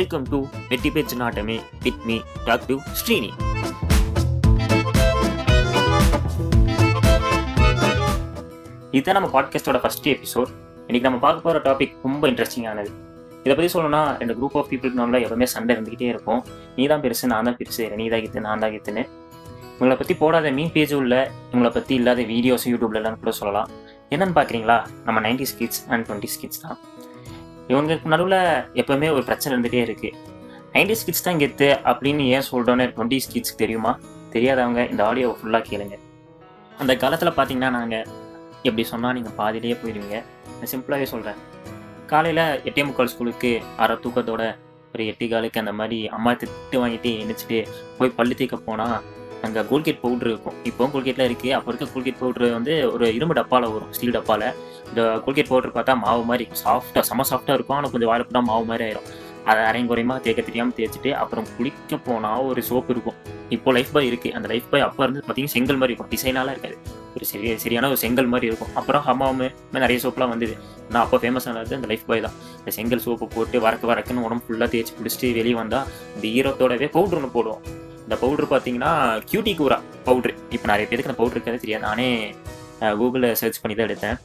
Welcome to வெட்டி பேச்சு நாட்டமே with me talk to Srini இதுதான் நம்ம பாட்காஸ்டோட ஃபர்ஸ்ட் எபிசோட் இன்னைக்கு நம்ம பார்க்க போகிற டாபிக் ரொம்ப இன்ட்ரெஸ்டிங்கானது இதை பற்றி சொல்லணும்னா ரெண்டு குரூப் ஆஃப் பீப்புளுக்கு நம்மள எப்பவுமே சண்டை இருந்துகிட்டே இருக்கும். நீ தான் பெருசு நான் தான் பெருசு நீ தான் கித்து நான் தான் கித்துன்னு. உங்களை பற்றி போடாத மீன் பேஜும் இல்லை உங்களை பற்றி இல்லாத வீடியோஸ் யூடியூப்ல எல்லாம் கூட சொல்லலாம். என்னன்னு பார்க்குறீங்களா நம்ம nineties kids and twenties kids தான். இவங்களுக்கு நடுவில் எப்பவுமே ஒரு பிரச்சனை இருந்துகிட்டே இருக்குது நைன்டி ஸ்கிட்ஸ் தான் கெத்து அப்படின்னு ஏன் சொல்கிறோன்னு டுவெண்ட்டி ஸ்கிட்ஸ்க்கு தெரியுமா? தெரியாதவங்க இந்த ஆடியோ ஃபுல்லாக கேளுங்க. அந்த காலத்தில் பார்த்தீங்கன்னா நாங்கள் எப்படி சொன்னால் நீங்கள் பாதியிலேயே போயிடுவீங்க நான் சிம்பிளாகவே சொல்கிறேன் காலையில் எட்டே முக்கால் ஸ்கூலுக்கு அரை தூக்கத்தோட ஒரு எட்டு காலுக்கு அந்த மாதிரி அம்மா திட்டு வாங்கிட்டு எந்திரிச்சிட்டு போய் பள்ளி தீக்க போனால் அங்கே கோல்கேட் பவுட்ரு இருக்கும். இப்போவும் கோல்கேட்டில் இருக்குது அப்போ இருக்க கோல்கேட் பவுட்ரு வந்து ஒரு இரும்பு டப்பாவில் வரும். ஸ்டீல் டப்பாவில் இந்த கோல்கேட் பவுடர் பார்த்தா மாவு மாதிரி சாஃப்டாக செம சாஃப்டாக இருக்கும். ஆனால் கொஞ்சம் வாயில் போட்டால் மாவு மாதிரி ஆயிரும். அதை அரையும் குறையமா தேய்க்க தெரியாமல் தேய்ச்சிட்டு அப்புறம் குளிக்க போனால் ஒரு சோப்பு இருக்கும். இப்போ லைஃப் பாய் இருக்குது அந்த லைஃப் பாய் அப்போ இருந்து பார்த்தீங்கன்னா செங்கல் மாதிரி இருக்கும். டிசைனாலாம் இருக்காது. ஒரு சரி சரியான ஒரு செங்கல் மாதிரி இருக்கும். அப்புறம் ஹமாமு நிறைய சோப்புலாம் வந்தது. நான் அப்போ ஃபேமஸ் ஆனது அந்த லைஃப் பாய் தான். இந்த செங்கல் சோப்பு போட்டு வரக்கு வரக்குன்னு உடம்பு ஃபுல்லாக தேய்ச்சி குடிச்சிட்டு வெளியே வந்தால் அந்த ஈரத்தோடவே பவுட்ரு ஒன்று போடுவோம். இந்த பவுட்ரு பார்த்தீங்கன்னா கியூட்டி கூரா பவுட்ரு இப்போ நிறைய பேருக்கு அந்த பவுட்ரு இருக்காது தெரியாது. நானே கூகுளில் சர்ச் பண்ணி தான் எடுத்தேன்.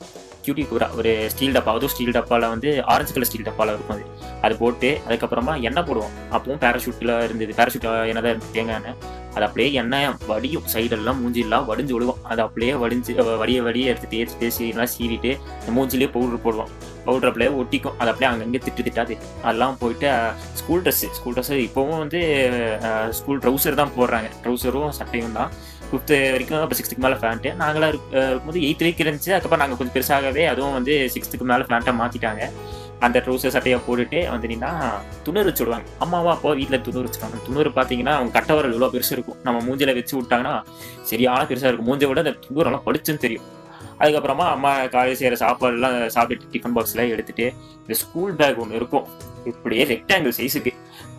கியூட்டி கூரா ஒரு ஸ்டீல் டப்பா அதுவும் ஸ்டீல் டப்பாவில் வந்து ஆரஞ்சு கலர் ஸ்டீல் டப்பாவில் இருக்கும் அது. அது போட்டு அதுக்கப்புறமா எண்ணெய் போடுவோம். அப்பவும் பேராஷூட்டில் இருந்தது. பேராஷூட் எண்ணெய் தான் இருந்தது தேங்காய் எண்ணெய். அது அப்படியே எண்ணெய் வடியும். சைடெல்லாம் மூஞ்சிலாம் வடிஞ்சு விழுவோம். அது அப்படியே வடிஞ்சு வடிய வடிய எடுத்து தேய்ச்சி தேய்ச்சி எல்லாம் சீவிட்டு மூஞ்சிலே பவுட்ரு போடுவோம். பவுடர் அப்படியே ஒட்டிக்கும். அது அப்படியே அங்கங்கே திட்டு திட்டாது. அதெல்லாம் போயிட்டு ஸ்கூல் ட்ரெஸ்ஸு ஸ்கூல் ட்ரெஸ்ஸு இப்போவும் வந்து ஸ்கூல் ட்ரௌசர் தான் போடுறாங்க ட்ரௌசரும் சட்டையும் தான் ஃபிஃப்த்து வரைக்கும் அப்போ சிக்ஸ்த்துக்கு மேலே ஃபேண்ட்டு நாங்களாம் இருக்கும்போது எயித் வரைக்கும் இருந்துச்சு அதுக்கப்புறம் நாங்கள் கொஞ்சம் பெருசாகவே அதுவும் வந்து சிக்ஸ்த்துக்கு மேலே ஃபேண்ட்டாக மாற்றிட்டாங்க அந்த ட்ரௌசர் சட்டையை போட்டுட்டு வந்துட்டீங்கன்னா துணூர் வச்சு விடுவாங்க அம்மாவா அப்போ வீட்டில் துணூர் வச்சுருவாங்க துணூர் பார்த்தீங்கன்னா அவங்க கட்டவரல் இவ்வளோ பெருசு இருக்கும் நம்ம மூஞ்சில் வச்சு விட்டாங்கன்னா சரியான பெருசாக இருக்கும் மூஞ்சை விட அந்த துணூரெல்லாம் படிச்சுன்னு தெரியும் அதுக்கப்புறமா அம்மா காலையில் செய்கிற சாப்பாடுலாம் சாப்பிட்டு டிஃபன் பாக்ஸ்லாம் எடுத்துகிட்டு இந்த ஸ்கூல் பேக் ஒன்று இருக்கும் இப்படியே ரெக்டாங்கிள் சைஸுக்கு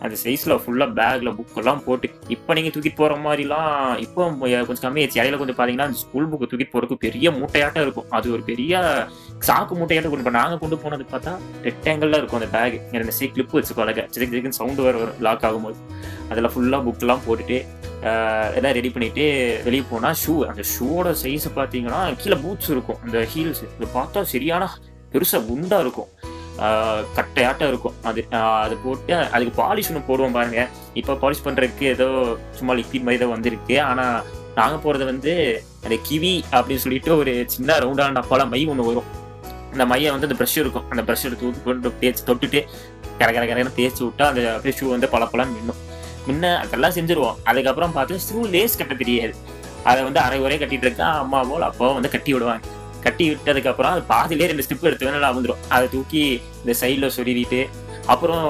அந்த சைஸில் ஃபுல்லாக பேக்கில் புக்கெல்லாம் போட்டு இப்போ நீங்கள் தூக்கிட்டு போகிற மாதிரிலாம் இப்போ கொஞ்சம் கம்மியாச்சு இடையில கொஞ்சம் பார்த்தீங்கன்னா அந்த ஸ்கூல் புக்கு தூக்கிட்டு போகிறதுக்கு பெரிய மூட்டையாட்டம் இருக்கும். அது ஒரு பெரிய சாக்கு மூட்டையாட்டம் கொண்டு இப்போ நாங்கள் கொண்டு போனது பார்த்தா ரெக்டாங்கிளில் இருக்கும் அந்த பேக் ரெண்டு சே கிளிப் வச்சு பழக சிரிக்கு சிரிக்குன்னு சவுண்டு வர வரும் லாக் ஆகும்போது. அதில் ஃபுல்லாக புக்கெல்லாம் போட்டுட்டு எல்லாம் ரெடி பண்ணிட்டு வெளியே போனால் ஷூ அந்த ஷூவோட சைஸ் பார்த்தீங்கன்னா கீழே பூட்ஸ் இருக்கும். அந்த ஹீல்ஸ் இதை பார்த்தா சரியான பெருசாக குண்டாக இருக்கும். கட்டையாட்டம் இருக்கும். அது அது போட்டு அதுக்கு பாலிஷ் ஒன்று போடுவோம் பாருங்க. இப்போ பாலிஷ் பண்ணுறதுக்கு ஏதோ சும்மா லிக்விட் மாதிரி தான் வந்திருக்கு. ஆனால் நாங்கள் போகிறது வந்து அந்த கிவி அப்படின்னு சொல்லிட்டு ஒரு சின்ன ரவுண்டான டப்பால மை ஒன்று வரும். அந்த மையை வந்து அந்த ப்ரஷ் இருக்கும். அந்த ப்ரஷ் எடுத்து ஊற்றி கொண்டு தேய்ச்சி தொட்டுட்டு கரை கர கரைன்னு தேய்ச்சி விட்டா அந்த அப்படியே ஷூ வந்து பல பழம் மின்னும் முன்ன அதெல்லாம் செஞ்சுருவோம். அதுக்கப்புறம் பார்த்து ஷூ லேஸ் கட்ட தெரியாது. அதை வந்து அரை உரையே கட்டிட்டு இருக்கா அம்மாவோ அப்பாவோ வந்து கட்டி விடுவாங்க. கட்டி விட்டதுக்கப்புறம் அது பாதிலே ரெண்டு ஸ்டிப் எடுத்து வேணா வந்துடும் அதை தூக்கி இந்த சைடில் சொருவிட்டு அப்புறம்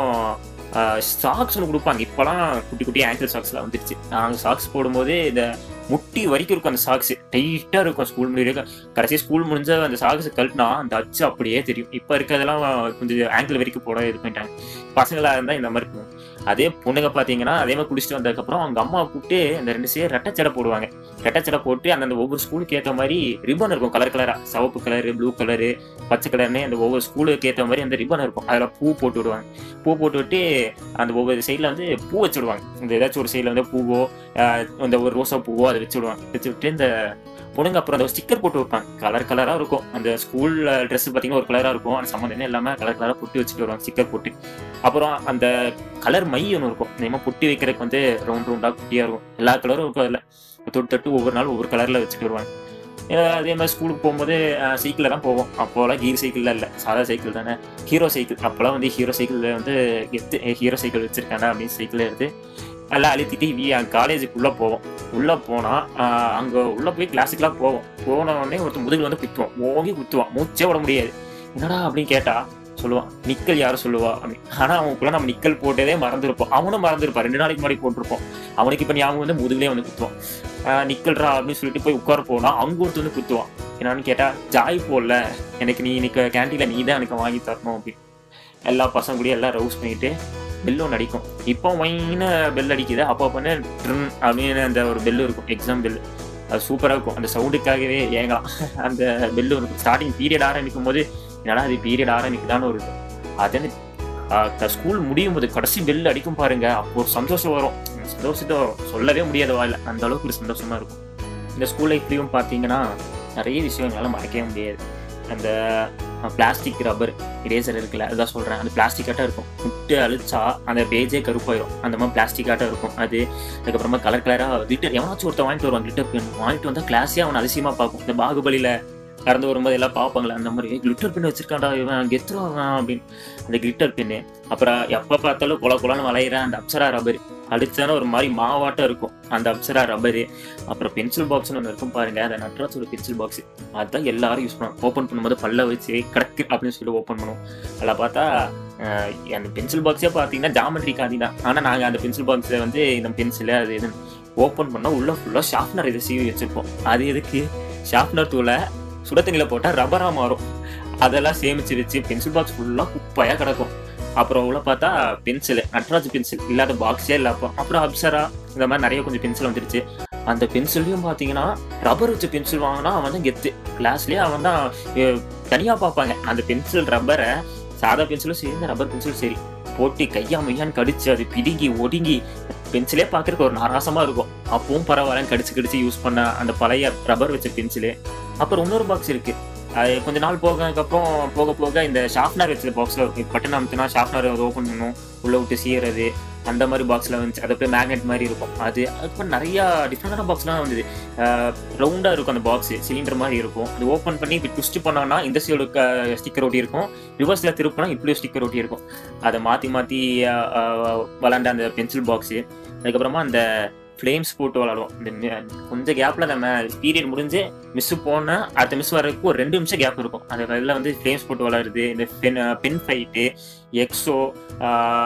சாக்ஸ் ஒன்று கொடுப்பாங்க. இப்போலாம் குட்டி குட்டி ஆங்கிள் சாக்ஸ்லாம் வந்துருச்சு. நாங்கள் சாக்ஸ் போடும்போது இந்த முட்டி வரைக்கும் இருக்கும் அந்த சாக்ஸ் டைட்டாக இருக்கும் ஸ்கூல் முடிவு கடைசி ஸ்கூல் முடிஞ்ச அந்த சாக்ஸ் கழட்டினா அந்த அச்சு அப்படியே தெரியும். இப்போ இருக்கிறதெல்லாம் கொஞ்சம் ஆங்கிள் வரைக்கும் போட இது பண்ணிட்டாங்க. பசங்களாக இருந்தால் இந்த மாதிரி இருக்கும் அதே பொண்ணுங்க பார்த்தீங்கன்னா அதே மாதிரி குடிச்சிட்டு வந்ததுக்கப்புறம் அவங்க அம்மா கூப்பிட்டு அந்த ரெண்டு சேர் ரெட்டச்சடை போடுவாங்க. ரெட்டச்சடை போட்டு அந்த ஒவ்வொரு ஸ்கூலுக்கு ஏற்ற மாதிரி ரிப்பன் இருக்கும். கலர் கலராக சிவப்பு கலரு ப்ளூ கலரு பச்சை கலர்னு அந்த ஒவ்வொரு ஸ்கூலுக்கு ஏற்ற மாதிரி அந்த ரிப்பன் இருக்கும். அதில் பூ போட்டு விடுவாங்க. பூ போட்டு விட்டு அந்த ஒவ்வொரு சைடில் வந்து பூ வச்சு விடுவாங்க. இந்த ஏதாச்சும் ஒரு சைடில் வந்து பூவோ இந்த ஒரு ரோசா பூவோ அதை வச்சு விடுவாங்க. வச்சு விட்டு இந்த பொண்ணுங்க அப்புறம் அந்த ஸ்டிக்கர் போட்டு வைப்பாங்க. கலர் கலராக இருக்கும். அந்த ஸ்கூலில் ட்ரெஸ் பார்த்தீங்கன்னா ஒரு கலராக இருக்கும். அந்த சம்மந்தமே இல்லாமல் கலர் கலராக பொட்டி வச்சுட்டு வருவாங்க ஸ்டிக்கர் போட்டு. அப்புறம் அந்த கலர் மை ஒன்று இருக்கும். இந்த பொட்டி வைக்கிறதுக்கு வந்து ரவுண்ட் ரவுண்டாக குட்டியாக இருக்கும். எல்லா கலரும் இருக்கும் அதில். தொட்டு தொட்டு ஒவ்வொரு நாள் ஒவ்வொரு கலரில் வச்சுட்டு வருவாங்க. அதே மாதிரி ஸ்கூலுக்கு போகும்போது சைக்கிளில் தான் போவோம். அப்போலாம் கீர் சைக்கிளில் இல்லை. சாதா சைக்கிள் தானே. ஹீரோ சைக்கிள் அப்போலாம் வந்து ஹீரோ சைக்கிளில் வந்து எடுத்து ஹீரோ சைக்கிள் வச்சுருக்காங்க அப்படின்னு சைக்கிள் எடுத்து நல்லா அழுத்திட்டு வி காலேஜுக்குள்ளே போவோம். உள்ளே போனால் அங்கே உள்ளே போய் கிளாஸுக்கெலாம் போவோம். போன உடனே ஒருத்தர் முதுகில் வந்து குத்துவோம் ஓங்கி குத்துவான். மூச்சே விட முடியாது. என்னடா? அப்படின்னு கேட்டால் சொல்லுவான். நிக்கல் யாரும் சொல்லுவா. அப்படின்னு. ஆனால் அவனுக்குள்ள நம்ம நிக்கல் போட்டதே மறந்துருப்போம். அவனும் மறந்துருப்பான். ரெண்டு நாளைக்கு முன்னாடி போட்டிருப்போம். அவனுக்கு இப்போ ஞாபகம் வந்து முதுகிலே வந்து குத்துவான். நிக்கல்ரா அப்படின்னு சொல்லிட்டு போய் உட்கார போனால் அங்கே ஒருத்தர் வந்து குத்துவான். என்னன்னு கேட்டால் ஜாய் போடல. எனக்கு நீ இன்னைக்கு கேன்டீனில் நீ தான் எனக்கு வாங்கி தரணும். அப்படின்னு. எல்லா பசங்க கூட எல்லாம் ரவுஸ் பண்ணிட்டு பெல் ஒன்று அடிக்கும். இப்போ வைன பெல் அடிக்குது. அப்போ பண்ண ட்ரின் அப்படின்னு அந்த ஒரு பெல் இருக்கும். எக்ஸாம் பெல் அது சூப்பராக இருக்கும். அந்த சவுண்டுக்காகவே ஏங்கலாம். அந்த பெல்லு இருக்கும். ஸ்டார்டிங் பீரியட் ஆரம்பிக்கும் போது என்னடா அது பீரியட் ஆரம்பிக்குதான்னு ஒரு அது ஸ்கூல் முடியும் போது கடைசி பெல் அடிக்கும் பாருங்க. அப்போ ஒரு சந்தோஷம் வரும். சந்தோஷத்தை வரும். சொல்லவே முடியாத வாயில் அந்த அளவுக்கு ஒரு சந்தோஷமா இருக்கும். இந்த ஸ்கூல் லைஃப்லையும் பார்த்தீங்கன்னா நிறைய விஷயம் என்னால் மறக்கவே முடியாது. அந்த பிளாஸ்டிக் ரப்பர் இரேசர் இருக்குல்ல அதுதான் சொல்கிறேன் அந்த பிளாஸ்டிக்காட்டம் இருக்கும். விட்டு அழிச்சா அந்த பேஜே கருப்பாயிரும். அந்த மாதிரி பிளாஸ்டிக்காட்டம் இருக்கும். அது அதுக்கப்புறமா கலர் கலராக கிளிட்டர் எவனாச்சும் ஒருத்தர் வாங்கிட்டு வருவான் கிளிட்டர் பென் வாங்கிட்டு வந்தால் கிளாஸே அவன் அதிசயமாக பார்க்கும். இந்த பாகுபலியில் கறந்து வரும்போது எல்லாம் பார்ப்பாங்களே அந்த மாதிரி கிளிட்டர் பென் வச்சிருக்காண்டா இவன் கெத்துருவான் அப்படின்னு. அந்த கிளிட்டர் பென்னு அப்புறம் எப்போ பார்த்தாலும் குல குலன்னு வளையிற அந்த அப்சரா ரப்பர் அடிச்சான ஒரு மாதிரி மாவாட்டம் இருக்கும். அந்த அப்சரா ரப்பரு அப்புறம் பென்சில் பாக்ஸ்னு ஒன்று இருக்கும் பாருங்க. நட்ராஜ் ஒரு பென்சில் பாக்ஸ் அதுதான் எல்லாரும் யூஸ் பண்ணுவாங்க. ஓப்பன் பண்ணும்போது பல்ல வச்சு கிடக்கு அப்படின்னு சொல்லி ஓப்பன் பண்ணுவோம். அதில் பார்த்தா அந்த பென்சில் பாக்ஸே பார்த்தீங்கன்னா ஜாமெட்ரி காதி தான். ஆனால் நாங்கள் அந்த பென்சில் பாக்ஸில் வந்து இந்த பென்சிலு அது இது ஓப்பன் பண்ணால் உள்ளே ஃபுல்லாக ஷார்ப்னர் இதை சீவி வச்சுருப்போம். அது எதுக்கு? ஷார்ப்னர் தூளை சுடத்தண்ணியில் போட்டால் ரப்பராக மாறும். அதெல்லாம் சேமிச்சு வச்சு பென்சில் பாக்ஸ் ஃபுல்லாக குப்பையாக கிடக்கும். அப்புறம் உள்ள பார்த்தா பென்சில் நட்ராஜ் பென்சில் இல்லாத பாக்ஸே இல்லை அப்போ. அப்புறம் அப்சரா இந்த மாதிரி நிறைய கொஞ்சம் பென்சில் வந்துருச்சு. அந்த பென்சிலையும் பார்த்தீங்கன்னா ரப்பர் வச்ச பென்சில் வாங்கினா அவன் தான் கெத்து கிளாஸ்லேயே அவன் தான் தனியாக பார்ப்பாங்க. அந்த பென்சில் ரப்பரை சாதா பென்சிலும் சரி இந்த ரப்பர் பென்சிலும் சரி போட்டு கையா மையான்னு கடிச்சு அது பிடுங்கி ஒடுங்கி பென்சிலே பார்க்கறதுக்கு ஒரு நாராசமாக இருக்கும். அப்பவும் பரவாயில்லன்னு கடிச்சு கடிச்சு யூஸ் பண்ண அந்த பழைய ரப்பர் வச்ச பென்சிலு அப்புறம் இன்னொரு பாக்ஸ் இருக்குது அது கொஞ்ச நாள் போகிறதுக்கப்புறம் போக போக இந்த ஷார்ப்னர் வச்ச பாக்ஸில் இருக்கும் பட்டன் அமுத்துனா ஷார்ப்னர் ஓப்பன் பண்ணும் உள்ளே விட்டு சீயறது அந்த மாதிரி பாக்ஸில் வந்துச்சு. அது அப்படியே மேக்னெட் மாதிரி இருக்கும். அது அதுக்கப்புறம் நிறையா டிஃப்ரெண்டான பாக்ஸ்லாம் வந்தது. ரவுண்டாக இருக்கும் அந்த பாக்ஸ் சிலிண்டர் மாதிரி இருக்கும். அது ஓப்பன் பண்ணி இப்படி ட்விஸ்ட் பண்ணோம்னா இந்த சைடு ஸ்டிக்கர் ஒட்டி இருக்கும். ரிவர்ஸில் திருப்பினா இப்படியும் ஸ்டிக்கர் ஒட்டி இருக்கும். அதை மாற்றி மாற்றி விளாண்ட அந்த பென்சில் பாக்ஸு அதுக்கப்புறமா அந்த ஃப்ளேம்ஸ் போட்டு விளாடுவோம். இந்த கொஞ்சம் கேப்பில் நம்ம பீரியட் முடிஞ்சு மிஸ் போனால் அடுத்த மிஸ் வர்றதுக்கு ஒரு ரெண்டு நிமிஷம் கேப் இருக்கும். அந்த இதில் வந்து ஃப்ளேம்ஸ் போட்டு விளாடுறது இந்த pen pen fight X O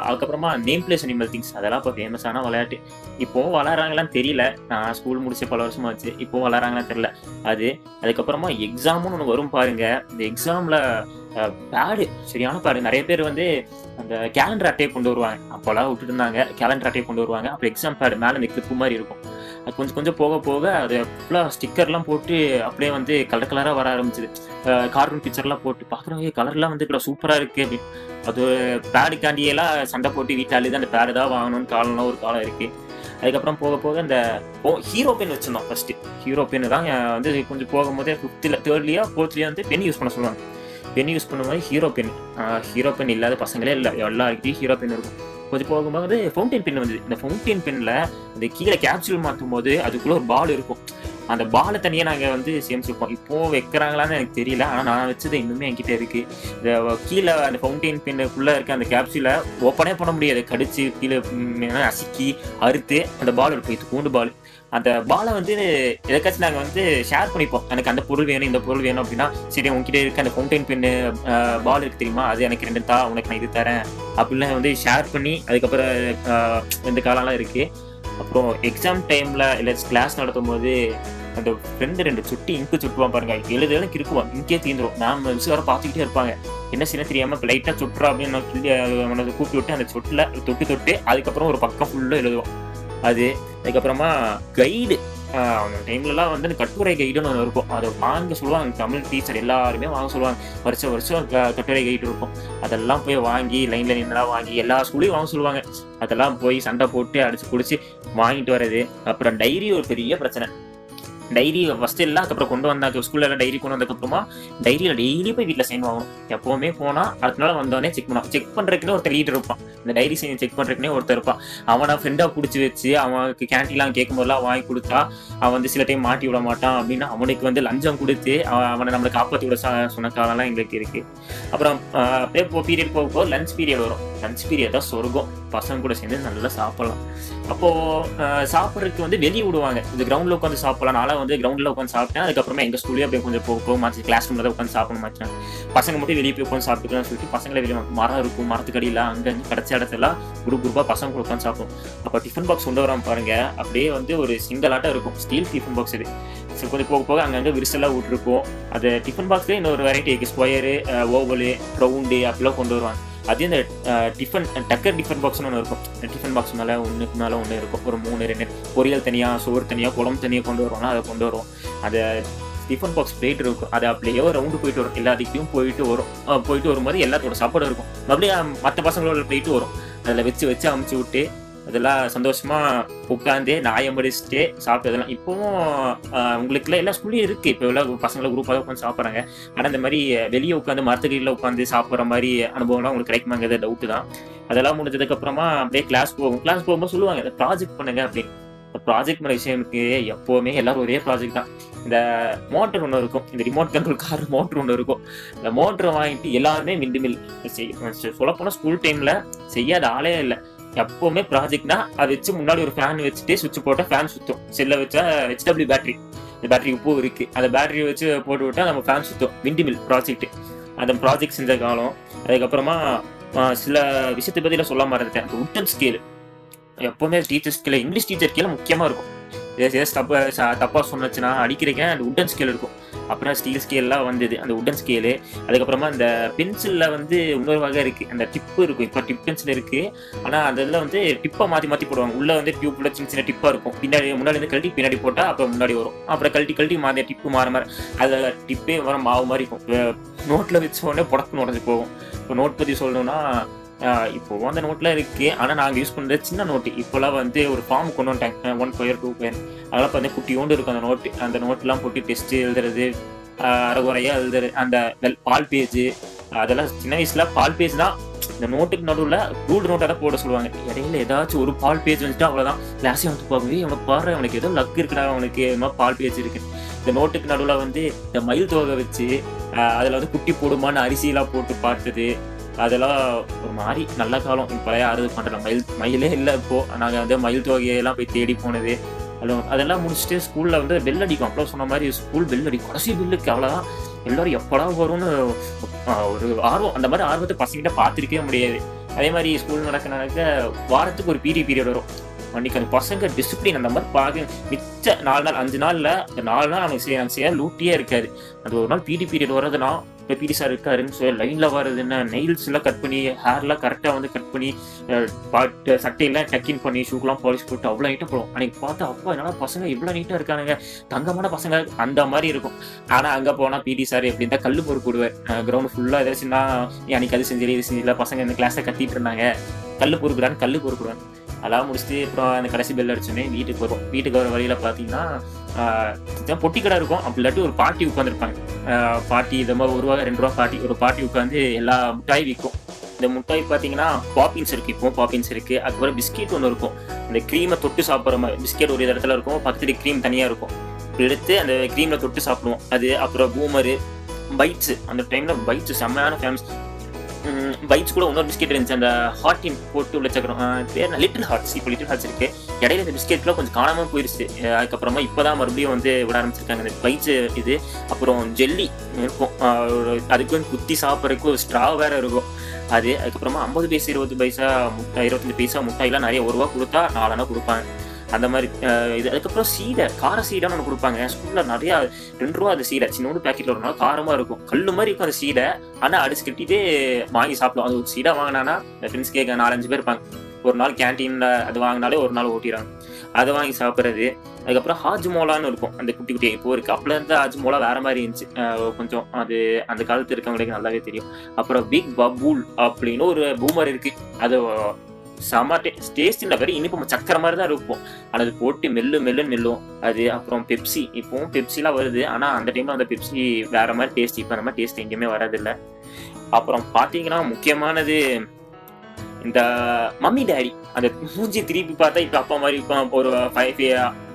அதுக்கப்புறமா நேம் பிளேஸ் அனிமல் திங்ஸ் அதெல்லாம் இப்போ ஃபேமஸான விளையாட்டு. இப்போ விளாட்றாங்களான்னு தெரியல. நான் ஸ்கூல் முடிச்சு பல வருஷமா ஆச்சு. இப்போ விளாட்றாங்களான்னு தெரியல. அது அதுக்கப்புறமா எக்ஸாமும் ஒன்று வரும் பாருங்க. இந்த எக்ஸாமில் பேடு சரியான பேடு நிறைய பேர் வந்து அந்த கேலண்டர் அட்டையை கொண்டு வருவாங்க. அப்போல்லாம் விட்டுட்டு இருந்தாங்க கேலண்டர் அட்டையை கொண்டு வருவாங்க. அப்புறம் எக்ஸாம் பேடு மேலே இந்த கிளிப்பு மாதிரி இருக்கும். அது கொஞ்சம் கொஞ்சம் போக போக அது ஃபுல்லாக ஸ்டிக்கர்லாம் போட்டு அப்படியே வந்து கலர் கலராக வர ஆரம்பிச்சது. கார்ட்டூன் பிக்சர்லாம் போட்டு பார்க்குறவங்க கலர்லாம் வந்து இப்போ சூப்பராக இருக்குது அப்படின்னு. அது பேடுக்காண்டியெல்லாம் சண்டை போட்டு வீட்டாலே தான் அந்த பேடு தான் வாங்கணும்னு காலம்லாம் ஒரு காலம் இருக்குது அதுக்கப்புறம் போக போக அந்த ஓ ஹீரோ பென் வச்சுருந்தோம் ஃபஸ்ட்டு ஹீரோ பென் தான் வந்து கொஞ்சம் போகும்போதே ஃபிஃப்த்தில் தேர்ட்லேயோ ஃபோர்த்லேயோ வந்து பென் யூஸ் பண்ண சொல்லுவாங்க. பென் யூஸ் பண்ணும்போது ஹீரோ பென் ஹீரோ பென் இல்லாத பசங்களே இல்லை. எல்லாருக்கிட்டையும் ஹீரோ பென் இருக்கும். கொஞ்சம் போகும்போது ஃபவுண்டைன் பென் வந்தது. இந்த ஃபவுண்டைன் பென்னில் அந்த கீழே கேப்சூல் மாற்றும் போது அதுக்குள்ளே ஒரு பால் இருக்கும். அந்த பாலை தனியாக நாங்கள் வந்து சேமிச்சிருப்போம். இப்போது வைக்கிறாங்களான்னு எனக்கு தெரியல. ஆனால் நான் வச்சது இன்னுமே என்கிட்ட இருக்குது இந்த கீழே அந்த ஃபவுண்டைன் பெண்ணுக்குள்ளே இருக்க அந்த கேப்சூலை ஓப்பனே பண்ண முடியாது. கடிச்சு கீழே ம், அசுக்கி அறுத்து அந்த பால் இருக்கும் இது கூண்டு பால் அந்த பாலை வந்து எதுக்காச்சும் நாங்கள் வந்து ஷேர் பண்ணிப்போம். எனக்கு அந்த பொருள் வேணும் இந்த பொருள் வேணும் அப்படின்னா சரி உங்ககிட்ட இருக்க அந்த ஃபவுண்டைன் பென்னு பால் இருக்கு தெரியுமா? அது எனக்கு ரெண்டு தா உனக்கு நான் இது தரேன். அப்படிலாம் வந்து ஷேர் பண்ணி அதுக்கப்புறம் இந்த காலம்லாம் இருக்கு. அப்புறம் எக்ஸாம் டைமில் இல்லை கிளாஸ் நடத்தும் போது அந்த ஃப்ரெண்டு ரெண்டு சுட்டி இங்கு சுட்டுவான் பாருங்க. எழுது எழுத கிறுக்குவான் இங்கே தீந்துடும் மேம் மிஸ் வர பார்த்துக்கிட்டே இருப்பாங்க. என்ன செய்ய தெரியாமல் இப்போ லைட்டாக சுட்டுறா அப்படின்னு சொல்லி அவனை கூப்பிட்டு விட்டு அந்த சொட்டில் தொட்டு தொட்டு அதுக்கப்புறம் ஒரு பக்கம் ஃபுல்லாக எழுதுவோம் அது அதுக்கப்புறமா கைடு அந்த டைம்லலாம் வந்து அந்த கட்டுரை கைடுன்னு ஒன்று இருக்கும். அதை வாங்க சொல்லுவாங்க. தமிழ் டீச்சர் எல்லாருமே வாங்க சொல்லுவாங்க. வருஷம் வருஷம் கட்டுரை கைடு இருக்கும். அதெல்லாம் போய் வாங்கி லைனில் நின்றுலாம் வாங்கி எல்லா ஸ்கூலையும் வாங்க சொல்லுவாங்க. அதெல்லாம் போய் சண்டை போட்டு அடிச்சு பிடிச்சி வாங்கிட்டு வர்றது அப்புறம் டைரி ஒரு பெரிய பிரச்சனை. டைரி ஃபஸ்ட்டு இல்லை அதுக்கப்புறம் கொண்டு வந்தாங்க. ஸ்கூலில் எல்லாம் டைரி கொண்டு வந்ததுக்கப்புறமா டைரியில் டெய்லி போய் வீட்டில் சைன் வாங்கணும். எப்போவுமே போனால் அடுத்த நாள் வந்தோடனே செக் பண்ணுவான் செக் பண்றதுக்குன்னு ஒருத்தர் லீடர் இருப்பான். இந்த டைரி சைன் செக் பண்ணுறதுக்குனே ஒருத்தர் இருப்பான். அவனை ஃப்ரெண்டாக பிடிச்சி வச்சு அவனுக்கு கேன்டீன்லாம் கேட்கும்போதெல்லாம் வாங்கி கொடுத்தா அவன் வந்து சில டைம் மாட்டி விட மாட்டான் அப்படின்னு அவனுக்கு வந்து லஞ்சம் கொடுத்து அவன் அவனை நம்மளை காப்பாற்றி விட சொன்ன காலம்லாம் எங்களுக்கு இருக்குது அப்புறம் அப்படியே போ பீரியட் போக போக லஞ்ச் பீரியட் வரும். லஞ்ச் பீரியட் தான் சொர்க்கம். பசங்க கூட சேர்ந்து நல்லா சாப்பிடலாம். அப்போது சாப்பிட்றதுக்கு வந்து வெளியே விடுவாங்க. இந்த கிரவுண்டில் உட்காந்து சாப்பிடலாம். நாளா வந்து கிரவுண்டில் உட்காந்து சாப்பிட்டேன். அதுக்கப்புறமா எங்கள் ஸ்கூல்லேயே அப்படியே கொஞ்சம் போக போக மாச்சு கிளாஸ் ரூமில் தான் உட்காந்து சாப்பிட மாட்டேன் பசங்க மட்டும் வெளியே போய் உட்காந்து சாப்பிட்டுக்கலாம்னு சொல்லிட்டு பசங்களை வெளியே மரம் இருக்கும் மரத்துக்கடியில் அங்கே கிடச்ச அங்க இடத்துல குரூப் குரூப்பாக பசங்க கூட உட்காந்து சாப்பிடும். அப்போ டிஃபன் பாக்ஸ் கொண்டு வரான் பாருங்க. அப்படியே வந்து ஒரு சிங்கிள் ஆட்டம் இருக்கும். ஸ்டீல் டிஃபன் பாக்ஸ் இது. ஸோ கொஞ்சம் போக போக அங்கங்கே விரிசலாக விட்டுருக்கும். அது டிஃபன் பாக்ஸ்லேயே இன்னொரு வெரைட்டி இருக்குது ஸ்கொயரு ஓவலு ரவுண்டு அப்படிலாம் கொண்டு வருவாங்க. அதே இந்த டிஃபன் டக்கர் டிஃபன் பாக்ஸ்னு ஒன்று இருக்கும். டிஃபன் பாக்ஸ் மேலே ஒன்றுக்கு மேலே ஒன்று இருக்கும். ஒரு மூணு ரெண்டு பொரியல் தனியாக சோறு தனியாக குழம்பு தனியாக கொண்டு வருவோம்னா அதை கொண்டு வருவோம். அதை டிஃபன் பாக்ஸ் போயிட்டு இருக்கும். அது அப்படியே ரவுண்டு போயிட்டு வரும். எல்லாத்துக்கிட்டையும் போயிட்டு வரும். போயிட்டு வரும்போது எல்லாத்தோட சாப்பாடு இருக்கும். மறுபடியும் மற்ற பசங்களோட போயிட்டு வரும். அதில் வச்சு வச்சு அமுச்சு விட்டு அதெல்லாம் சந்தோஷமா உட்காந்து நாயம் படிச்சுட்டு சாப்பிட்டதெல்லாம். இப்போவும் உங்களுக்குலாம் எல்லா ஸ்கூல்லையும் இருக்கு. இப்போ எல்லாம் பசங்களை குரூப்பாக உட்காந்து சாப்பிட்றாங்க. ஆனால் இந்த மாதிரி வெளியே உட்காந்து மரத்துக்கடியில் உட்காந்து சாப்பிட்ற மாதிரி அனுபவம்லாம் உங்களுக்கு கிடைக்குமாங்கிறது டவுட்டு தான். அதெல்லாம் முடிஞ்சதுக்கு அப்புறமா அப்படியே கிளாஸ் போகும். கிளாஸ் போகும்போது சொல்லுவாங்க இந்த ப்ராஜெக்ட் பண்ணுங்க அப்படின்னு. ப்ராஜெக்ட் பண்ண விஷயத்துக்கு எப்போவுமே எல்லாரும் ஒரே ப்ராஜெக்ட் தான். இந்த மோட்டர் ஒன்று இருக்கும். இந்த ரிமோட் கண்ட்ரோல் கார் மோட்டர் ஒன்று இருக்கும். இந்த மோட்டரை வாங்கிட்டு எல்லாருமே விண்டு மில் சொல்ல போனால் ஸ்கூல் டைமில் செய்யாத ஆளே இல்லை. எப்பவுமே ப்ராஜெக்ட்னா அதை வச்சு முன்னாடி ஒரு ஃபேன் வச்சுட்டு சுவிட்ச் போட்டால் ஃபேன் சுத்தும். செல்ல வச்சா ஹெச்டபிள்யூ பேட்டரி இந்த பேட்டரி உப்பு இருக்கு. அந்த பேட்டரியை வச்சு போட்டு விட்டா நம்ம ஃபேன் சுத்தும். விண்டி மில் ப்ராஜெக்ட் அந்த ப்ராஜெக்ட் செஞ்ச காலம் அதுக்கப்புறமா சில விஷயத்தை பத்தியில சொல்ல மறந்துட்டேன். அந்த உட்டன் ஸ்கேல் எப்பவுமே டீச்சர்ஸ் கீழே இங்கிலீஷ் டீச்சர் கீழே முக்கியமா இருக்கும். ஏதாச்சும் தப்பா தப்பாக தப்பா சொன்னச்சுன்னா அடிக்கிறீங்க அந்த உட்டன் ஸ்கேல் இருக்கும். அப்புறம் ஸ்டீல் ஸ்கேல்லாம் வந்தது அந்த உட்டன் ஸ்கேலு அதுக்கப்புறமா அந்த பென்சிலில் வந்து இன்னொரு வகை இருக்குது அந்த டிப்பு இருக்கும் இப்போ டிப் பென்சில் இருக்குது ஆனால் அந்த வந்து டிப்பை மாற்றி மாற்றி போடுவாங்க. உள்ளே வந்து டியூப்ல சின்ன சின்ன டிப்பாக இருக்கும். பின்னாடி முன்னாடி இருந்து கழட்டி பின்னாடி போட்டால் அப்புறம் முன்னாடி வரும். அப்புறம் கழட்டி கழட்டி மாதிரி டிப்பு மாற மாதிரி அதில் டிப்பே வர மாவு மாதிரி இருக்கும். நோட்டில் வச்ச உடனே புடக்குன்னு உடஞ்சி போகும். இப்போ நோட் பற்றி சொல்லணும்னா இப்போ அந்த நோட்ல இருக்கு. ஆனா நாங்க யூஸ் பண்றது சின்ன நோட்டு இப்போலாம் வந்து ஒரு ஃபார்ம் கொண்டு வந்துட்டாங்க ஒன் கொயர் டூ கொயர் அதெல்லாம் வந்து குட்டியோண்டு இருக்கும் அந்த நோட்டு அந்த நோட்டெலாம் போட்டு டெஸ்ட் எழுதுறது ஆஹ் அரைகுறையா எழுதுறது அந்த வெல்- பால் பேஜ் அதெல்லாம் சின்ன வயசுல பால் பேஜ் தான். இந்த நோட்டுக்கு நடுவில் ரூல் நோட்டாக போட சொல்லுவாங்க. இடையில ஏதாச்சும் ஒரு பால் பேஜ் வந்துட்டு அவ்வளோதான் கிளாஸே வந்து பார்க்கவே அவனுக்கு பாரு அவனுக்கு ஏதோ லக் இருக்குடா அவனுக்கு இது மாதிரி பால் பேஜ் இருக்கு. இந்த நோட்டுக்கு நடுவில் வந்து இந்த மயில் தோகை வச்சு அதில் வந்து குட்டி போடுமான்னு அரிசியெல்லாம் போட்டு பார்த்தது. அதெல்லாம் ஒரு மாதிரி நல்ல காலம். இப்போ யாரும் இது பண்ணுறோம் மயில் மயிலே இல்லை இப்போது நாங்கள் வந்து மயில் தொகையெல்லாம் போய் தேடி போனது. அதுவும் அதெல்லாம் முடிச்சுட்டு ஸ்கூலில் வந்து பெல் அடிக்கும். அப்போ சொன்ன மாதிரி ஸ்கூல் பெல் அடிக்கும். கடைசி பெல்லுக்கு அவ்வளோதான் எல்லோரும் எப்படா வரும்னு ஒரு ஆர்வம். அந்த மாதிரி ஆர்வத்தை பசங்கிட்ட பார்த்துருக்கவே முடியாது. அதே மாதிரி ஸ்கூல் நடக்க நடக்க வாரத்துக்கு ஒரு பீரியட் பீரியட் வரும். அன்றைக்கி அந்த பசங்க டிசிப்ளின் அந்த மாதிரி பார்க்க மிச்ச நாலு நாள் அஞ்சு நாளில் அந்த நாலு நாள் அவனுக்கு செய்ய லூட்டியே இருக்காது அந்த ஒரு நாள் பீடி பீரியட் வர்றதுனா இப்போ சார் இருக்காருன்னு சொல்லி லைனில் வர்றது என்ன? நெயில்ஸ் கட் பண்ணி ஹேர்லாம் கரெக்டாக வந்து கட் பண்ணி பாட்டு சட்டையெல்லாம் டக்கின் பண்ணி ஷூக்கெலாம் பாலிஷ் போட்டு அவ்வளோ நீட்டாக போடும். அன்றைக்கி பார்த்தா அப்பா என்னால் பசங்க இவ்வளோ நீட்டாக இருக்கானுங்க. தங்கமான பசங்க அந்த மாதிரி இருக்கும். ஆனால் அங்கே போனால் பிடி சார் எப்படி இருந்தால் கல் பொறுப்பு விடுவேன் கிரவுண்டு ஃபுல்லாக ஏதாச்சும்னா நான் அன்னைக்கு அது செஞ்சிடல இது செஞ்சு பசங்க இந்த கிளாஸை கத்திட்டு இருந்தாங்க. கல் பொறுக்குறான்னு கல் பொறுக்குடுவேன் அதெல்லாம் முடிச்சுட்டு அப்புறம் அந்த கடைசி பெல் அடிச்சோன்னே வீட்டுக்கு வருவோம். வீட்டுக்கு வர வழியில் பார்த்தீங்கன்னா பொட்டி கடை இருக்கும். அப்படி இல்லாட்டி ஒரு பாட்டி உட்காந்துருப்பாங்க பாட்டி இந்த மாதிரி ஒரு ரூபா ரெண்டு ரூபா பாட்டி ஒரு பாட்டி உட்காந்து எல்லா மிட்டாய் விற்கும். இந்த மிட்டாய் பார்த்தீங்கன்னா பாப்பின்ஸ் இருக்கு. இப்போ பாப்பின்ஸ் இருக்கு. அதுக்கப்புறம் பிஸ்கெட் ஒன்று இருக்கும். இந்த க்ரீமை தொட்டு சாப்பிட்ற மாதிரி பிஸ்கெட் ஒரு இடத்துல இருக்கும். பக்கத்துல க்ரீம் தனியாக இருக்கும். இப்படி எடுத்து அந்த க்ரீமில் தொட்டு சாப்பிடுவோம். அது அப்புறம் பூமரு பைட்ஸ் அந்த டைம்ல பைட்ஸ் செம்மையான ஃபேமஸ் பைட்ஸ் கூட இன்னொரு பிஸ்கெட் இருந்துச்சு. அந்த ஹாட்டின் போட்டு உள்ள சக்கரம். பேர் லிட்டில் ஹார்ட்ஸ் இப்போ லிட்டில் ஹார்ட்ஸ் இருக்கு. இடையில இந்த பிஸ்கெட்லாம் கொஞ்சம் காணாம போயிருச்சு. அதுக்கப்புறமா அதுக்கப்புறமா இப்போதான் மறுபடியும் வந்து விட ஆரம்பிச்சிருக்காங்க. இந்த பைட்ஸ் இது. அப்புறம் ஜெல்லி இருக்கும். அதுக்கு வந்து குத்தி சாப்பிட்றதுக்கு ஒரு ஸ்ட்ரா வேற இருக்கும். அது அதுக்கப்புறமா ஐம்பது பைசா இருபது பைசா முட்டை இருபத்தஞ்சு பைசா முட்டையெல்லாம் நிறைய ஒரு ரூபா கொடுத்தா நாலனா கொடுப்பாங்க. அந்த மாதிரி இது அதுக்கப்புறம் சீடை கார சீடைன்னு ஒன்று கொடுப்பாங்க. ஃபுல்லாக நிறையா ரெண்டு ரூபா அந்த சீடை சின்னோண்டு பேக்கெட்டில் ஒரு நாள் காரமாக இருக்கும். கல் மாதிரி இருக்கும் அந்த சீடை. ஆனால் அடிச்சு கட்டிட்டு வாங்கி சாப்பிடுவோம். அது ஒரு சீடை வாங்கினானா ஃப்ரெண்ட்ஸ் கேட்க நாலஞ்சு பேர் இருப்பாங்க. ஒரு நாள் கேன்டீனில் அது வாங்கினாலே ஒரு நாள் ஓட்டிடுறாங்க. அதை வாங்கி சாப்பிட்றது. அதுக்கப்புறம் ஹாஜ் மோலான்னு இருக்கும். அந்த குட்டி குட்டி இப்போ இருக்கு அப்பல இருந்து ஹாஜ் மோலா வேற மாதிரி இருந்துச்சு. கொஞ்சம் அது அந்த காலத்து இருக்கவங்களுக்கு நல்லாவே தெரியும். அப்புறம் பிக் பபூல் அப்படின்னு ஒரு பூமர் இருக்கு. அது செம டேஸ்ட் இல்லை வெறும் இனிப்பு சக்கரை மாதிரி தான் இருக்கும். ஆனால் அது போட்டு மெல்லு மெல்லுன்னு மெல்லும். அது அப்புறம் பெப்சி. இப்போவும் பெப்சிலாம் வருது. ஆனால் அந்த டைம்ல அந்த பெப்சி வேற மாதிரி டேஸ்ட் இப்போ அந்த மாதிரி டேஸ்ட் எங்கேயுமே வரதில்லை அப்புறம் பார்த்தீங்கன்னா முக்கியமானது இந்த மம்மி டேடி. அந்த மூஞ்சி திருப்பி பார்த்தா இப்போ அப்பா மாதிரி இப்போ ஒரு ஃபைவ்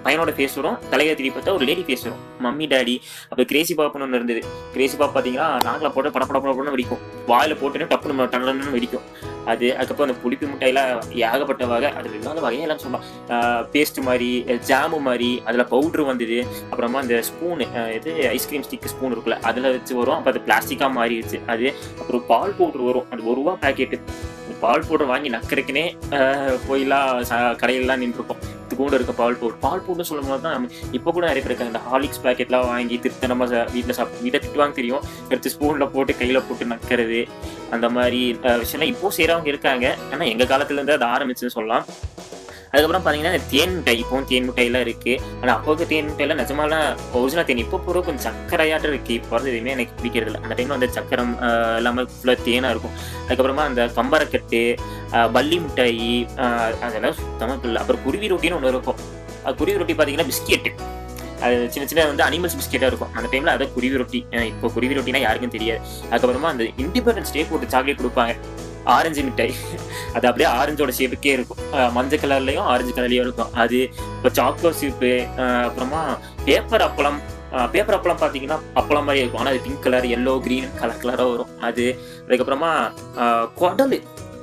பையனோட ஃபேஸ் வரும். தலையை திருப்பி பார்த்தா ஒரு லேடி ஃபேஸ் வரும். Mummy daddy. அப்போ கிரேசி பாப்புன்னு ஒன்று இருந்தது. கிரேசி பாப் பார்த்தீங்கன்னா நாக்கில் போட்டு பட பட படப்படன்னு வெடிக்கும். வாயில் போட்டுன்னு டப்புன்னு டன்னு வெடிக்கும். அது அதுக்கப்புறம் அந்த புளிப்பு மிட்டாயெல்லாம் ஏகப்பட்ட வகை அது இல்லாத வகையெல்லாம் சொல்லலாம். பேஸ்ட் மாதிரி ஜாமு மாதிரி அதில் பவுட்ரு வந்தது அப்புறமா அந்த ஸ்பூனு இது ஐஸ்கிரீம் ஸ்டிக் ஸ்பூன் இருக்குல்ல அதில் வச்சு வரும் அப்போ அது பிளாஸ்டிக்காக மாறிடுச்சு. அது அப்புறம் பால் பவுட்ரு வரும். அது ஒரு ரூபா பேக்கெட்டு பால் பவுடர் வாங்கி நக்கறதுக்குனே போயெல்லாம் கடையிலலாம் நின்றுருப்போம். இது கூட இருக்க பால் பவுடர் பால் பவுடர் சொல்லும் போது தான் இப்போ கூட நிறைய பேருக்கு அந்த இந்த ஹார்லிக்ஸ் பேக்கெட்லாம் வாங்கி திருத்த நம்ம வீட்டில் சாப்பிட்டு வீட்டை திட்டுவாங்க தெரியும். எடுத்து ஸ்பூனில் போட்டு கையில் போட்டு நக்கிறது அந்த மாதிரி விஷயம்லாம் இப்போ செய்கிறவங்க இருக்காங்க. ஆனால் எங்கள் காலத்துலேருந்து அது ஆரம்பிச்சுன்னு சொல்லலாம். அதுக்கப்புறம் பார்த்தீங்கன்னா இந்த தேன் மிட்டாய் இப்போவும் தேன் மிட்டாயெல்லாம் இருக்குது ஆனால் அப்போக்கு தேன் மிட்டாயெல்லாம் நிஜமாலாம் ஒரிஜினல் தேன். இப்போ பூரா கொஞ்சம் சக்கரையாட்டம் இருக்குது இப்போ வரது எதுவுமே எனக்கு பிடிக்கிறது இல்லை. அந்த டைமில் வந்து சக்கரம் இல்லாமல் ஃபுல்லாக தேனாக இருக்கும். அதுக்கப்புறமா அந்த கம்பரக்கட்டு ஆஹ், மிட்டாயி ஆஹ், அதெல்லாம் சுத்தமாக இல்லை அப்புறம் குருவி ரொட்டின்னு ஒன்று இருக்கும். அது குருவி ரொட்டி பார்த்தீங்கன்னா பிஸ்கெட்டு. அது சின்ன சின்ன வந்து அனிமல்ஸ் பிஸ்கெட்டாக இருக்கும். அந்த டைமில் அதை குருவி ரொட்டி. இப்போ குருவி ரொட்டினா யாருக்கும் தெரியாது. அதுக்கப்புறமா அந்த இண்டிபெண்டன்ஸ் டே போட்டு சாக்லேட் கொடுப்பாங்க. ஆரஞ்சு மிட்டாய். அது அப்படியே ஆரஞ்சோட ஷேப்புக்கே இருக்கும். மஞ்சள் கலர்லையும் ஆரஞ்சு கலர்லையும் இருக்கும். அது இப்போ சாக்கோ சீப்பு அப்புறமா பேப்பர் அப்பளம். பேப்பர் அப்பளம் பார்த்தீங்கன்னா அப்பளம் மாதிரி இருக்கும். ஆனால் அது pink colour yellow green colour கலராக வரும். அது அதுக்கப்புறமா குடல்.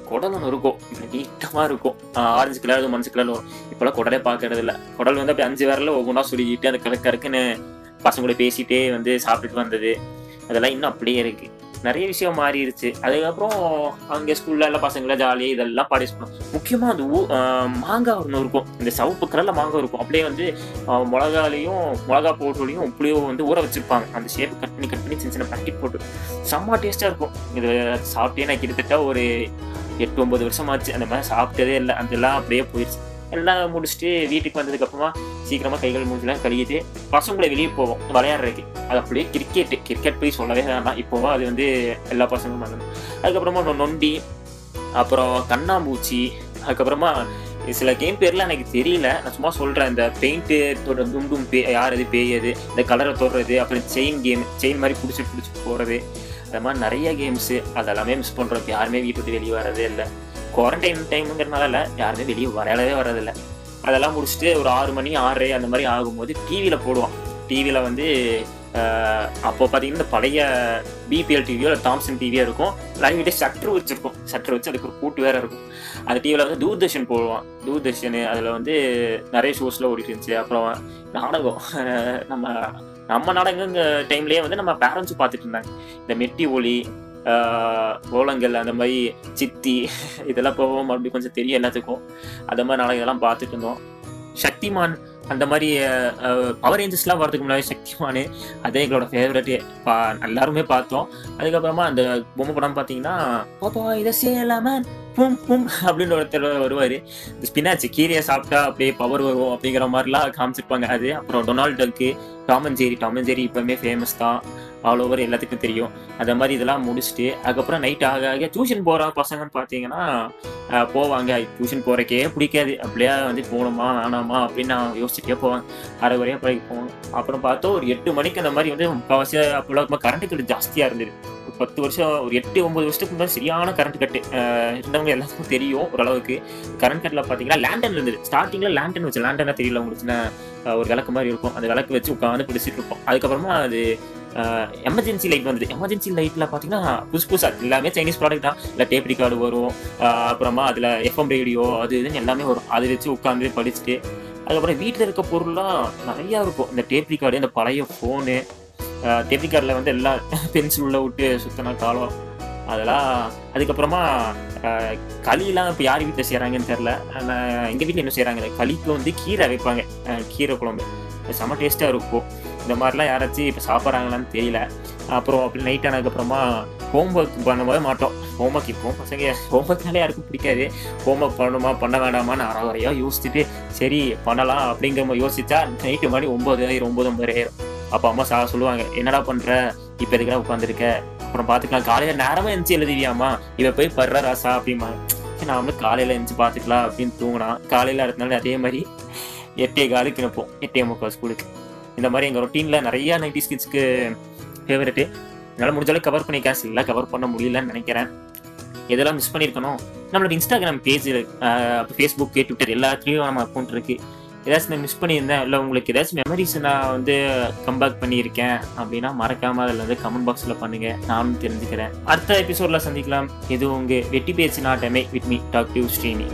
குடல் ஒன்று இருக்கும். நீட்டமாக இருக்கும். ஆரஞ்சு கலர் மஞ்சள் கலர் வரும். இப்போலாம் குடலே பார்க்கறது இல்லை குடல் வந்து அப்படியே அஞ்சு விரல ஒவ்வொன்றா சொல்லிக்கிட்டு அந்த கலக்கு பசங்க கூட பேசிகிட்டே வந்து சாப்பிட்டுட்டு வந்தது. அதெல்லாம் இன்னும் அப்படியே இருக்குது நிறைய விஷயம் மாறிடுச்சு. அதுக்கப்புறம் அங்கே ஸ்கூல்ல எல்லாம் பசங்களை ஜாலியாக இதெல்லாம் பார்ட்டிஸ் பண்ணுவோம் முக்கியமாக அந்த ஊ மாங்காய் ஒன்று இருக்கும். இந்த சவுப்பு கலரில் மாங்காய் இருக்கும். அப்படியே வந்து மிளகாலையும் மிளகா பவுடர்லையும் இப்படியோ வந்து ஊற வச்சிருப்பாங்க. அந்த ஷேப் கட் பண்ணி கட் பண்ணி சின்ன சின்ன பட்டி போட்டு. செம்ம டேஸ்ட்டாக இருக்கும். இது சாப்பிட்டே நான் கிட்டத்தட்ட ஒரு எட்டு ஒம்பது வருஷம் ஆச்சு அந்த மாதிரி சாப்பிட்டதே இல்லை. அதெல்லாம் அப்படியே போயிடுச்சு. எல்லாம் முடிச்சுட்டு வீட்டுக்கு வந்ததுக்கு அப்புறமா சீக்கிரமா கைகள் மூஞ்சிலாம் கழுகிட்டு பசங்களை வெளியே போவோம். விளையாடுறதுக்கு. அது அப்படியே கிரிக்கெட்டு கிரிக்கெட் போய் சொல்லவே வேண்டாம் இப்போவும் அது வந்து எல்லா பசங்களும் பண்ணணும். அதுக்கப்புறமா நொண்டி அப்புறம் கண்ணாம்பூச்சி அதுக்கப்புறமா சில கேம் பேர்லாம் எனக்கு தெரியல. நான் சும்மா சொல்றேன். இந்த பெயிண்ட் தொட டும் டும் பே யார் அது பேயது? இந்த கலரை தொடுறது அப்புறம் செயின் கேம் செயின் மாதிரி பிடிச்சி பிடிச்சி போகிறது அது மாதிரி நிறைய கேம்ஸு அதெல்லாமே மிஸ் பண்ணுறோம் யாருமே வீட்டு விட்டு வெளியே வரதே இல்லை. குவாரண்டைன் டைமுங்கிறனால யாருமே வெளியே வரையாளவே வரதில்லை அதெல்லாம் முடிச்சுட்டு ஒரு ஆறு மணி ஆறரை அந்த மாதிரி ஆகும்போது டிவியில் போடுவான். டிவியில் வந்து அப்போ பார்த்தீங்கன்னா இந்த பழைய பிபிஎல் டிவியோ இல்லை தாம்சன் டிவியோ இருக்கும். லைவ்கிட்டே ஷட்டர் வச்சுருக்கும். ஷட்டர் வச்சு அதுக்கு ஒரு கூட்டு வேற இருக்கும். அந்த டிவியில் வந்து தூர்தர்ஷன் போடுவான். தூர்தர்ஷன் அதில் வந்து நிறைய ஷோஸ்லாம் ஓடிட்டு இருந்துச்சு. அப்புறம் நாடகம். நம்ம நம்ம நாடகங்க டைம்லேயே வந்து நம்ம பேரண்ட்ஸ் பார்த்துட்டு இருந்தாங்க. இந்த மெட்டி ஒலி ஓலங்கள் அந்த மாதிரி சித்தி இதெல்லாம் போவோம் மறுபடியும் கொஞ்சம் தெரியும் எல்லாத்துக்கும். அந்த மாதிரி நாடகம் இதெல்லாம் பார்த்துட்டு இருந்தோம். சக்திமான் அந்த மாதிரி பவர் ரேஞ்சஸ்லாம் வரதுக்கு முன்னாடி சக்திமான் அதே எங்களோட ஃபேவரட் பா எல்லாருமே பார்த்தோம். அதுக்கப்புறமா அந்த பொம்மை படம் பார்த்தீங்கன்னா பாப்பா இதை செய்யலாமா? பும் பும் அப்படின்னு ஒருத்தர் வருவார். இந்த ஸ்பினாச் கீரையை சாப்பிட்டா அப்படியே பவர் வரும் அப்படிங்கிற மாதிரிலாம் காமிச்சிருப்பாங்க. அது அப்புறம் Donald Duck Tom and Jerry Tom and Jerry இப்போவுமே ஃபேமஸ் தான். ஆல் ஓவர் எல்லாத்துக்கும் தெரியும். அந்த மாதிரி இதெல்லாம் முடிச்சுட்டு அதுக்கப்புறம் நைட் ஆக ஆக டியூஷன் போகிற பசங்கன்னு பார்த்தீங்கன்னா போவாங்க. டியூஷன் போகிறக்கே பிடிக்காது. அப்படியே வந்து போகணுமா வேணாமா அப்படின்னு நான் யோசிச்சுட்டே போவேன். அரை வரையும் போய் போவோம் அப்புறம் பார்த்தா ஒரு எட்டு மணிக்கு அந்த மாதிரி வந்து முக்கால்வாசி அப்போ கரண்ட் கட்டு ஜாஸ்தியாக இருந்தது. ஒரு பத்து வருஷம் ஒரு எட்டு ஒன்பது வருஷத்துக்கு முன்னாடி சரியான கரண்ட் கட்டு இருந்தவங்க எல்லாத்துக்கும் தெரியும் ஓரளவுக்கு. கரண்ட் கட்டில் பார்த்தீங்கன்னா லேண்டன் இருந்தது. ஸ்டார்டிங்கில் லேண்டன் வச்சு லேண்டனாக தெரியல உங்களுக்கு சின்ன ஒரு விளக்கு மாதிரி இருக்கும். அந்த விளக்கு வச்சு உட்காந்து பிடிச்சிட்டு இருப்போம். அதுக்கப்புறமா அது எமர்ஜென்சி லைட் வந்தது. எமர்ஜென்சி லைட்டில் பார்த்தீங்கன்னா புதுசு புதுசாக எல்லாமே சைனீஸ் ப்ராடக்ட் தான். இல்லை டேப் ரிகார்டு வரும். அப்புறமா அதில் எஃப்எம் ரேடியோ அது இதுன்னு எல்லாமே வரும். அதை வச்சு உட்காந்து படிச்சுட்டு அதுக்கப்புறம் வீட்டில் இருக்க பொருள்லாம் நிறையா இருக்கும். இந்த டேப் ரிகார்டு இந்த பழைய ஃபோனு டேப் வந்து எல்லாம் பென்சில் உள்ள விட்டு சுத்தின காலம் அதெல்லாம் அதுக்கப்புறமா களிலாம் இப்போ யார் வீட்டில் செய்கிறாங்கன்னு தெரில ஆனால் எங்கள் வீட்டில் என்ன செய்கிறாங்க களிக்கு வந்து கீரை வைப்பாங்க. கீரை குழம்பு. செம செம்ம டேஸ்ட்டாக இருக்கும். இந்த மாதிரிலாம் யாராச்சும் இப்போ சாப்பிட்றாங்களான்னு தெரியல. அப்புறம் அப்படி நைட் ஆனதுக்கப்புறமா ஹோம்ஒர்க் பண்ணவே மாட்டோம். ஹோம்ஒர்க் இப்போ பசங்க ஹோம்ஒர்க்னாலே யாருக்கும் பிடிக்காது. ஹோம்ஒர்க் பண்ணணுமா பண்ண வேண்டாமான்னு அரை யோசிச்சுட்டு சரி பண்ணலாம் அப்படிங்கிற மாதிரி யோசிச்சா நைட்டு மணி ஒம்பது ஆயிரம் ஒம்பது ஒம்பது ஆயிரம் அப்போ அம்மா சா சொல்லுவாங்க என்னடா பண்ணுற இப்போ எதுக்குடா உட்காந்துருக்க அப்புறம் பார்த்துக்கலாம் காலையில் நேரமாக எழுந்துச்சு எழுதிவியாமா இவன் போய் படுற ராசா அப்படிம்பாங்க. நாமளும் நான் வந்து காலையில் எழுந்துச்சு பார்த்துக்கலாம் அப்படின்னு தூங்கினா காலையில் அடுத்த நாள் அதே மாதிரி எட்டே காலுக்கு நிற்போம் எட்டே முக்கால் ஸ்கூலுக்கு. இந்த மாதிரி எங்கள் ரொட்டீனில் நிறையா நைன்டி ஸ்கிட்ஸ்க்கு ஃபேவரெட்டு என்னால் முடிஞ்ச அளவுக்கு கவர் பண்ணியிருக்கேன் சில கவர் பண்ண முடியலன்னு நினைக்கிறேன். எதெல்லாம் மிஸ் பண்ணியிருக்கணும் நம்மளோட இன்ஸ்டாகிராம் பேஜ் ஃபேஸ்புக் ட்விட்டர் எல்லாத்துலேயும் நம்ம அக்கௌண்ட் இருக்குது ஏதாச்சும் நான் மிஸ் பண்ணியிருந்தேன் இல்லை உங்களுக்கு ஏதாச்சும் மெமரிஸ் நான் வந்து கம்பேக் பண்ணியிருக்கேன் அப்படின்னா மறக்காமல் அதில் வந்து கமெண்ட் பாக்ஸில் பண்ணுங்க. நானும் தெரிஞ்சுக்கிறேன். அடுத்த எபிசோடில் சந்திக்கலாம். இது உங்கள் வெட்டி பேச்சு நாட்டமே. With me talk you Srini